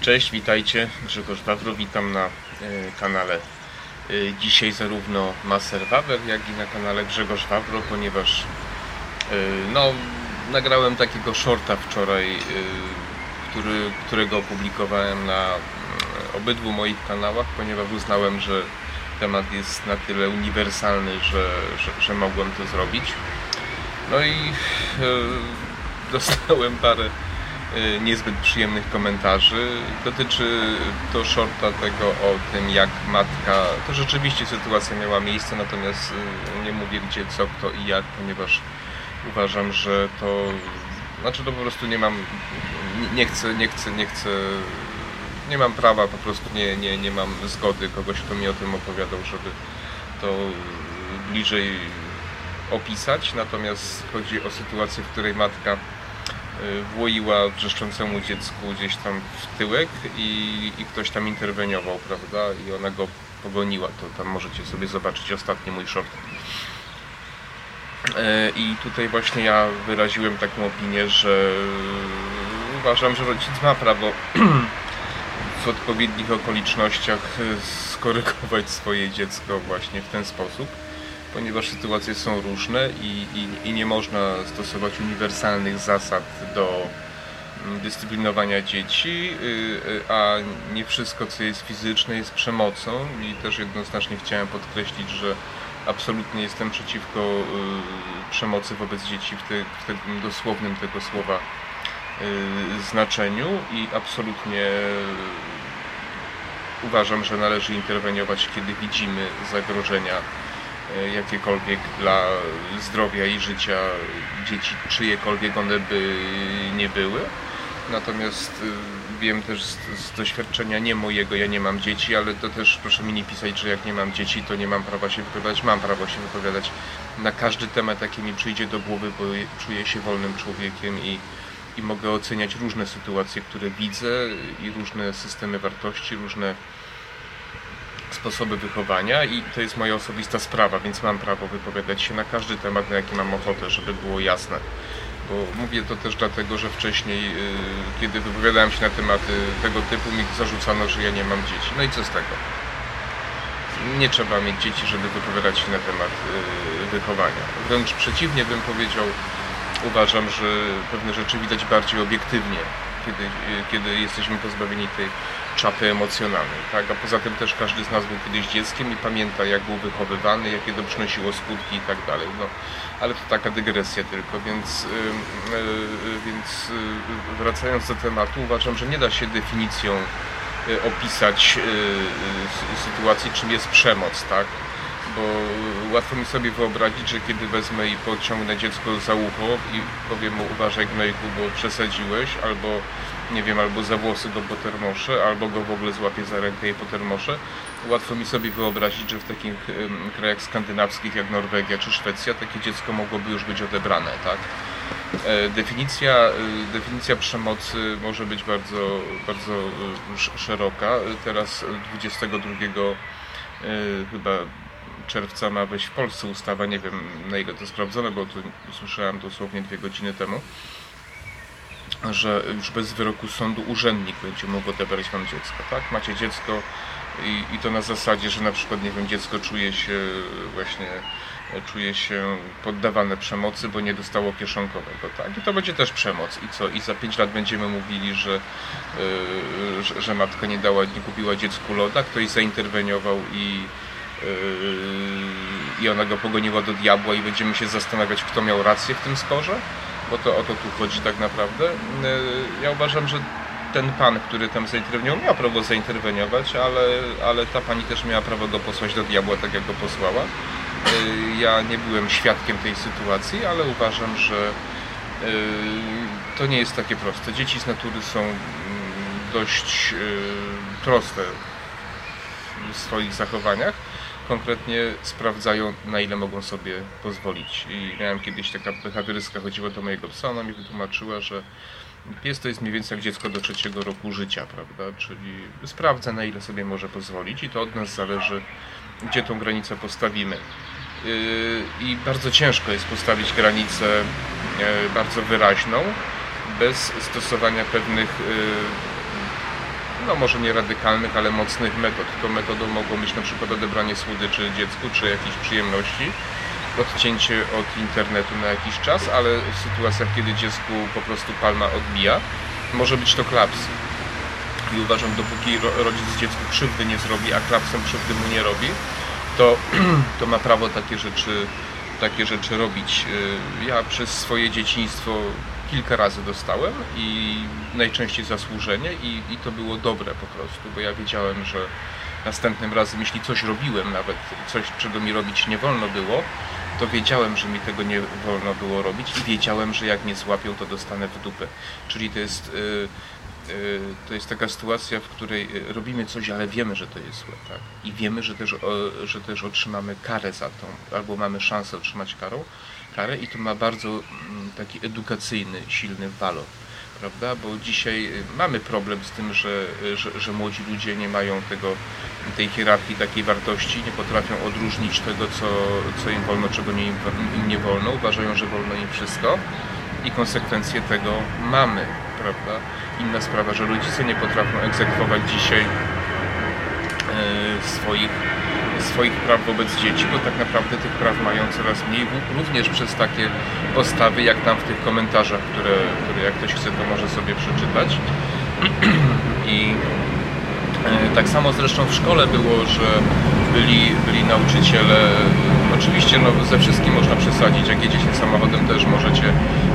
Cześć, witajcie. Grzegorz Wawro, witam na y, kanale y, dzisiaj zarówno Maser Wawer, jak i na kanale Grzegorz Wawro, ponieważ y, no, nagrałem takiego shorta wczoraj, który, którego opublikowałem na obydwu moich kanałach, ponieważ uznałem, że temat jest na tyle uniwersalny, że, że, że mogłem to zrobić. No i dostałem parę niezbyt przyjemnych komentarzy. Dotyczy to shorta tego o tym, jak matka. To rzeczywiście sytuacja miała miejsce, natomiast y, nie mówię gdzie, co, kto i jak, ponieważ uważam, że to. Znaczy, to po prostu nie mam. Nie chcę, nie chcę, nie chcę. Nie mam prawa, po prostu nie, nie, nie mam zgody kogoś, kto mi o tym opowiadał, żeby to bliżej opisać. Natomiast chodzi o sytuację, w której matka Y, włoiła wrzeszczącemu dziecku gdzieś tam w tyłek i, i ktoś tam interweniował, prawda? I ona go pogoniła. To tam możecie sobie zobaczyć ostatni mój short. E, I tutaj właśnie ja wyraziłem taką opinię, że uważam, że rodzic ma prawo w odpowiednich okolicznościach skorygować swoje dziecko właśnie w ten sposób ponieważ sytuacje są różne i, i, i nie można stosować uniwersalnych zasad do mm, dyscyplinowania dzieci, y, y, a nie wszystko, co jest fizyczne, jest przemocą. I też jednoznacznie chciałem podkreślić, że absolutnie jestem przeciwko y, przemocy wobec dzieci w, te, w tym dosłownym tego słowa znaczeniu i absolutnie uważam, że należy interweniować, kiedy widzimy zagrożenia jakiekolwiek dla zdrowia i życia dzieci, czyjekolwiek one by nie były. Natomiast y, wiem też z, z, doświadczenia nie mojego, ja nie mam dzieci, ale to też proszę mi nie pisać, że jak nie mam dzieci, to nie mam prawa się wypowiadać. Mam prawo się wypowiadać na każdy temat, jaki mi przyjdzie do głowy, bo czuję się wolnym człowiekiem i, i mogę oceniać różne sytuacje, które widzę i różne systemy wartości, różne sposoby wychowania i to jest moja osobista sprawa, więc mam prawo wypowiadać się na każdy temat, na jaki mam ochotę, żeby było jasne. Bo mówię to też dlatego, że wcześniej, y, kiedy wypowiadałem się na tematy tego typu, mi zarzucano, że ja nie mam dzieci. No i co z tego? Nie trzeba mieć dzieci, żeby wypowiadać się na temat y, wychowania. Wręcz przeciwnie bym powiedział, uważam, że pewne rzeczy widać bardziej obiektywnie, kiedy, kiedy jesteśmy pozbawieni tej czapy emocjonalnej. Tak? A poza tym też każdy z nas był kiedyś dzieckiem i pamięta jak był wychowywany, jakie to przynosiło skutki i tak dalej. No, ale to taka dygresja tylko, więc, yy, yy, więc yy, wracając do tematu, uważam, że nie da się definicją opisać sytuacji, czym jest przemoc, tak? Bo łatwo mi sobie wyobrazić, że kiedy wezmę i pociągnę dziecko za ucho i powiem mu uważaj gnojku, bo przesadziłeś, albo nie wiem, albo za włosy go potermoszę, albo go w ogóle złapię za rękę i potermoszę. Łatwo mi sobie wyobrazić, że w takich krajach skandynawskich jak Norwegia czy Szwecja takie dziecko mogłoby już być odebrane, tak? E, definicja, e, definicja przemocy może być bardzo, bardzo e, szeroka. Teraz 22 chyba czerwca ma wejść w Polsce ustawa, nie wiem na ile to sprawdzone, bo to usłyszałem dosłownie dwie godziny temu, że już bez wyroku sądu urzędnik będzie mógł odebrać wam dziecko, tak? Macie dziecko i, i to na zasadzie, że na przykład, nie wiem, dziecko czuje się właśnie czuje się poddawane przemocy, bo nie dostało kieszonkowego, tak? I to będzie też przemoc. I co? I za 5 lat będziemy mówili, że, yy, że, że, matka nie dała, nie kupiła dziecku loda, ktoś zainterweniował i i ona go pogoniła do diabła i będziemy się zastanawiać, kto miał rację w tym sporze, bo to o to tu chodzi tak naprawdę. Yy, ja uważam, że ten pan, który tam zainterweniował, miał prawo zainterweniować, ale, ale ta pani też miała prawo go posłać do diabła, tak jak go posłała. Yy, ja nie byłem świadkiem tej sytuacji, ale uważam, że to nie jest takie proste. Dzieci z natury są mm, dość proste w swoich zachowaniach konkretnie sprawdzają, na ile mogą sobie pozwolić. I miałem kiedyś taka behawiorystka, chodziła do mojego psa, ona mi wytłumaczyła, że pies to jest mniej więcej jak dziecko do trzeciego roku życia, prawda? Czyli sprawdza, na ile sobie może pozwolić i to od nas zależy, gdzie tą granicę postawimy. Yy, I bardzo ciężko jest postawić granicę yy, bardzo wyraźną, bez stosowania pewnych yy, no może nie radykalnych, ale mocnych metod. To metodą mogło być na przykład odebranie słodyczy dziecku, czy jakichś przyjemności, odcięcie od internetu na jakiś czas, ale w sytuacjach, kiedy dziecku po prostu palma odbija, może być to klaps. I uważam, dopóki rodzic dziecku krzywdy nie zrobi, a klapsem krzywdy mu nie robi, to, to ma prawo takie rzeczy, takie rzeczy robić. Y, ja przez swoje dzieciństwo kilka razy dostałem i najczęściej zasłużenie i, i to było dobre po prostu, bo ja wiedziałem, że następnym razem, jeśli coś robiłem, nawet coś, czego mi robić nie wolno było, to wiedziałem, że mi tego nie wolno było robić i wiedziałem, że jak mnie złapią, to dostanę w dupę. Czyli to jest, yy, yy, to jest taka sytuacja, w której y, robimy coś, ale wiemy, że to jest złe. Tak? I wiemy, że też, o, że też otrzymamy karę za to, albo mamy szansę otrzymać karą, karę i to ma bardzo mm, taki edukacyjny, silny walor prawda? Bo dzisiaj y, mamy problem z tym, że, że, że, młodzi ludzie nie mają tego, tej hierarchii takiej wartości, nie potrafią odróżnić tego, co, co im wolno, czego nie, im, nie wolno, uważają, że wolno im wszystko i konsekwencje tego mamy, prawda? Inna sprawa, że rodzice nie potrafią egzekwować dzisiaj e, swoich swoich praw wobec dzieci, bo tak naprawdę tych praw mają coraz mniej, również przez takie postawy, jak tam w tych komentarzach, które, które jak ktoś chce, to może sobie przeczytać. I e, tak samo zresztą w szkole było, że byli, byli nauczyciele, oczywiście no, ze wszystkim można przesadzić, jak jedziecie samochodem też możecie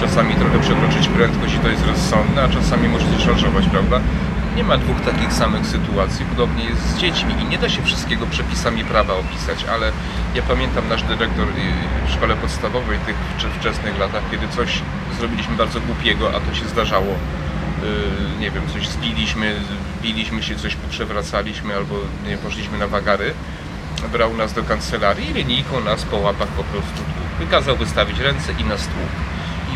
czasami trochę przekroczyć prędkość i to jest rozsądne, a czasami możecie szarżować, prawda? Nie ma dwóch takich samych sytuacji. Podobnie jest z dziećmi i nie da się wszystkiego przepisami prawa opisać, ale ja pamiętam nasz dyrektor w szkole podstawowej, tych wczesnych latach, kiedy coś zrobiliśmy bardzo głupiego, a to się zdarzało. Y, nie wiem, coś zbiliśmy, biliśmy się, coś przewracaliśmy albo nie poszliśmy na wagary. Brał nas do kancelarii i linijką nas po łapach po prostu wykazał wystawić ręce i nas tłukł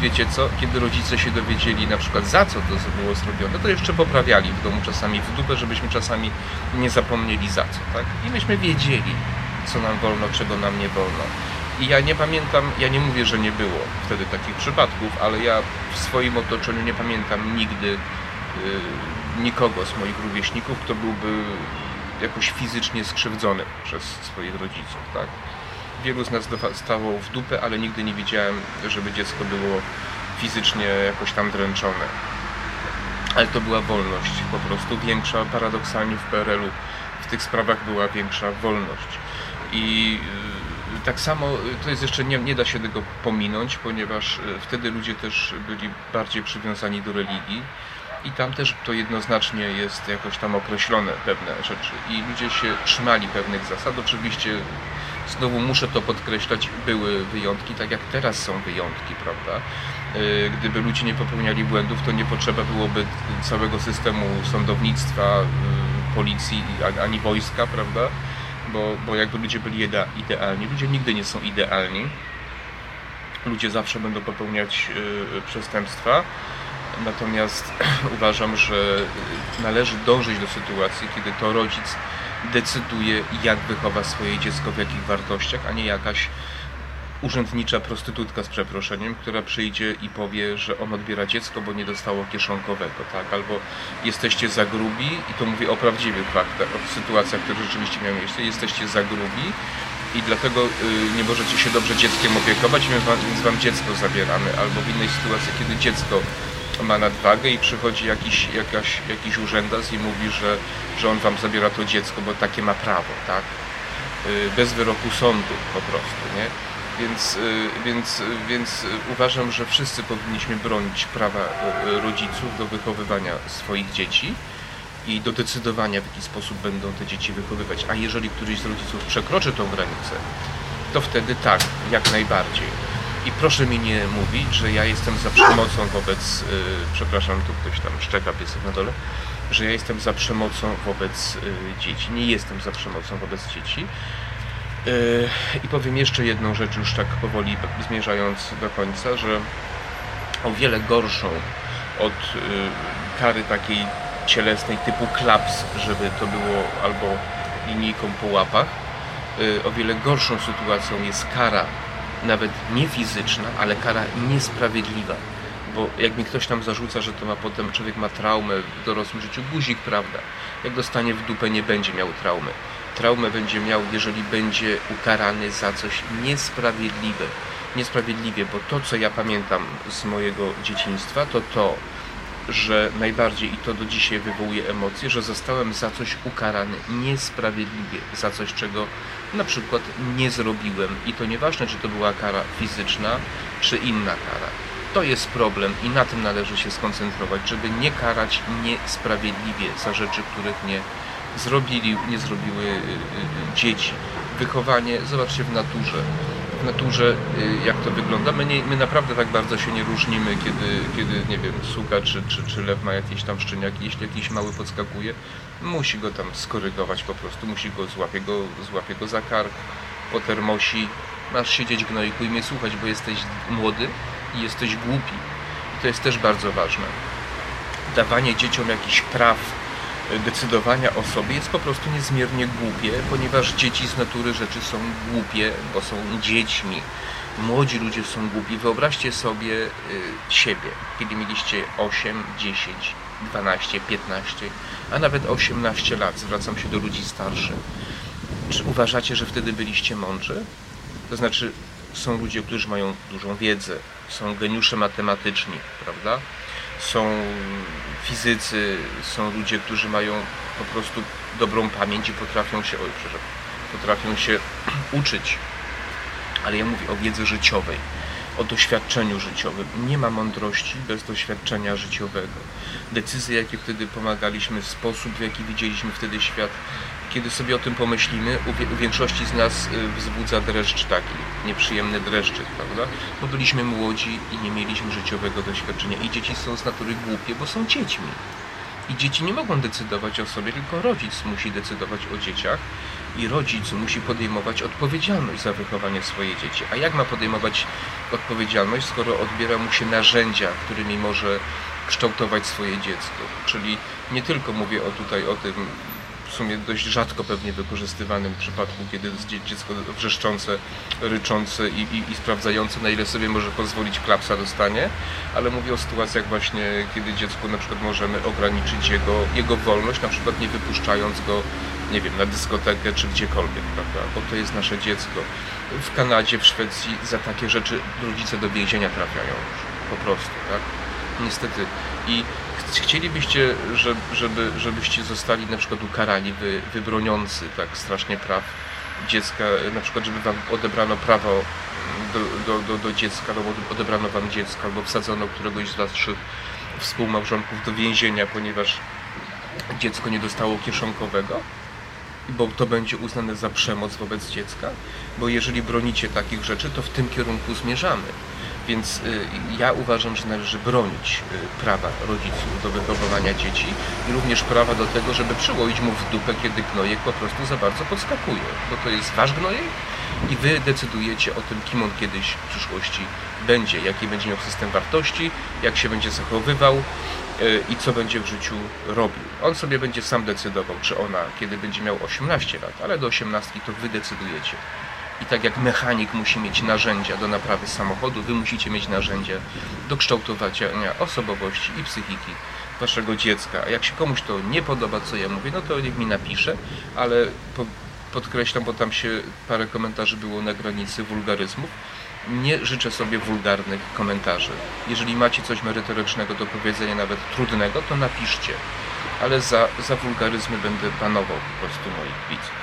wiecie co, kiedy rodzice się dowiedzieli na przykład za co to było zrobione, to jeszcze poprawiali w domu czasami w dupę, żebyśmy czasami nie zapomnieli za co, tak? I myśmy wiedzieli, co nam wolno, czego nam nie wolno. I ja nie pamiętam, ja nie mówię, że nie było wtedy takich przypadków, ale ja w swoim otoczeniu nie pamiętam nigdy yy, nikogo z moich rówieśników, kto byłby jakoś fizycznie skrzywdzony przez swoich rodziców, tak? Wielu z nas stało w dupę, ale nigdy nie widziałem, żeby dziecko było fizycznie jakoś tam dręczone. Ale to była wolność, po prostu większa, paradoksalnie w PRL-u w tych sprawach była większa wolność. I y, tak samo to jest jeszcze, nie, nie da się tego pominąć, ponieważ y, wtedy ludzie też byli bardziej przywiązani do religii i tam też to jednoznacznie jest jakoś tam określone pewne rzeczy i ludzie się trzymali pewnych zasad. Oczywiście znowu muszę to podkreślać, były wyjątki, tak jak teraz są wyjątki, prawda? Y, gdyby ludzie nie popełniali błędów, to nie potrzeba byłoby całego systemu sądownictwa, y, policji ani wojska, prawda? Bo, bo jakby ludzie byli idealni, ludzie nigdy nie są idealni. Ludzie zawsze będą popełniać y, przestępstwa. Natomiast uważam, że należy dążyć do sytuacji, kiedy to rodzic decyduje, jak wychowa swoje dziecko, w jakich wartościach, a nie jakaś urzędnicza prostytutka z przeproszeniem, która przyjdzie i powie, że on odbiera dziecko, bo nie dostało kieszonkowego, tak? Albo jesteście za grubi, i to mówię o prawdziwych faktach, o sytuacjach, które rzeczywiście miały miejsce, jesteście za grubi i dlatego y, nie możecie się dobrze dzieckiem opiekować, więc wam dziecko zabieramy. Albo w innej sytuacji, kiedy dziecko ma nadwagę i przychodzi jakiś, jakaś, jakiś urzędas i mówi, że, że on wam zabiera to dziecko, bo takie ma prawo, tak? Y, bez wyroku sądu po prostu, nie? Więc, y, więc, więc uważam, że wszyscy powinniśmy bronić prawa y, rodziców do wychowywania swoich dzieci i do decydowania, w jaki sposób będą te dzieci wychowywać. A jeżeli któryś z rodziców przekroczy tą granicę, to wtedy tak, jak najbardziej i proszę mi nie mówić, że ja jestem za przemocą wobec, yy, przepraszam, tu ktoś tam szczeka piesek na dole, że ja jestem za przemocą wobec yy, dzieci. Nie jestem za przemocą wobec dzieci. Yy, I powiem jeszcze jedną rzecz, już tak powoli zmierzając do końca, że o wiele gorszą od y, kary takiej cielesnej typu klaps, żeby to było albo linijką po łapach, y, o wiele gorszą sytuacją jest kara nawet nie fizyczna, ale kara niesprawiedliwa Bo jak mi ktoś tam zarzuca, że to ma potem człowiek ma traumę w dorosłym życiu, guzik, prawda? Jak dostanie w dupę, nie będzie miał traumy. Traumę będzie miał, jeżeli będzie ukarany za coś niesprawiedliwe. Niesprawiedliwie, bo to, co ja pamiętam z mojego dzieciństwa, to to, że najbardziej, i to do dzisiaj wywołuje emocje, że zostałem za coś ukarany niesprawiedliwie, za coś, czego na przykład nie zrobiłem. I to nieważne, czy to była kara fizyczna, czy inna kara. To jest problem i na tym należy się skoncentrować, żeby nie karać niesprawiedliwie za rzeczy, których nie zrobili, nie zrobiły y, y, y, dzieci. Wychowanie, zobaczcie w naturze w naturze, y, jak to wygląda. My, nie, my naprawdę tak bardzo się nie różnimy, kiedy, kiedy nie wiem, suka czy, czy, czy lew ma jakieś tam szczeniaki, jeśli jakiś mały podskakuje, musi go tam skorygować po prostu, musi go, złapie go, złapie go za kark, potermosi, masz siedzieć gnojku i mnie słuchać, bo jesteś młody i jesteś głupi. I to jest też bardzo ważne. Dawanie dzieciom jakichś praw, decydowania o sobie jest po prostu niezmiernie głupie, ponieważ dzieci z natury rzeczy są głupie, bo są dziećmi. Młodzi ludzie są głupi. Wyobraźcie sobie y, siebie, kiedy mieliście 8, 10, 12, 15, a nawet 18 lat. Zwracam się do ludzi starszych. Czy uważacie, że wtedy byliście mądrzy? To znaczy, są ludzie, którzy mają dużą wiedzę, są geniusze matematyczni, prawda? Są fizycy, są ludzie, którzy mają po prostu dobrą pamięć i potrafią się, oj, potrafią się uczyć. Ale ja mówię o wiedzy życiowej, o doświadczeniu życiowym. Nie ma mądrości bez doświadczenia życiowego. Decyzje, jakie wtedy pomagaliśmy, sposób, w jaki widzieliśmy wtedy świat, kiedy sobie o tym pomyślimy, u, większości z nas y, wzbudza dreszcz taki, nieprzyjemny dreszczyk, prawda? Bo byliśmy młodzi i nie mieliśmy życiowego doświadczenia. I dzieci są z natury głupie, bo są dziećmi. I dzieci nie mogą decydować o sobie, tylko rodzic musi decydować o dzieciach i rodzic musi podejmować odpowiedzialność za wychowanie swojej dzieci. A jak ma podejmować odpowiedzialność, skoro odbiera mu się narzędzia, którymi może kształtować swoje dziecko? Czyli nie tylko mówię o tutaj o tym w sumie dość rzadko pewnie wykorzystywanym przypadku, kiedy dziecko wrzeszczące, ryczące i, i, i, sprawdzające, na ile sobie może pozwolić klapsa dostanie, ale mówię o sytuacjach właśnie, kiedy dziecku na przykład możemy ograniczyć jego, jego wolność, na przykład nie wypuszczając go, nie wiem, na dyskotekę czy gdziekolwiek, prawda, bo to jest nasze dziecko. W Kanadzie, w Szwecji za takie rzeczy rodzice do więzienia trafiają po prostu, tak? Niestety. I chcielibyście, żeby, żebyście zostali na przykład ukarani, wy, wybroniący tak strasznie praw dziecka, na przykład żeby wam odebrano prawo do, do, do, do dziecka, albo odebrano wam dziecko, albo wsadzono któregoś z waszych współmałżonków do więzienia, ponieważ dziecko nie dostało kieszonkowego, bo to będzie uznane za przemoc wobec dziecka, bo jeżeli bronicie takich rzeczy, to w tym kierunku zmierzamy. Więc y, ja uważam, że należy bronić y, prawa rodziców do wychowywania dzieci i również prawa do tego, żeby przyłoić mu w dupę, kiedy gnojek po prostu za bardzo podskakuje. Bo to jest wasz gnojek i wy decydujecie o tym, kim on kiedyś w przyszłości będzie, jaki będzie miał system wartości, jak się będzie zachowywał i co będzie w życiu robił. On sobie będzie sam decydował, czy ona, kiedy będzie miał 18 lat, ale do 18 to wy decydujecie. I tak jak mechanik musi mieć narzędzia do naprawy samochodu, wy musicie mieć narzędzia do kształtowania osobowości i psychiki waszego dziecka. A jak się komuś to nie podoba, co ja mówię, no to niech mi napisze, ale po, podkreślam, bo tam się parę komentarzy było na granicy wulgaryzmów. Nie życzę sobie wulgarnych komentarzy. Jeżeli macie coś merytorycznego do powiedzenia, nawet trudnego, to napiszcie. Ale za, za wulgaryzmy będę panował po prostu moich widzów.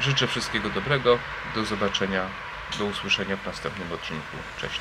Życzę wszystkiego dobrego. Do zobaczenia, do usłyszenia w następnym odcinku. Cześć.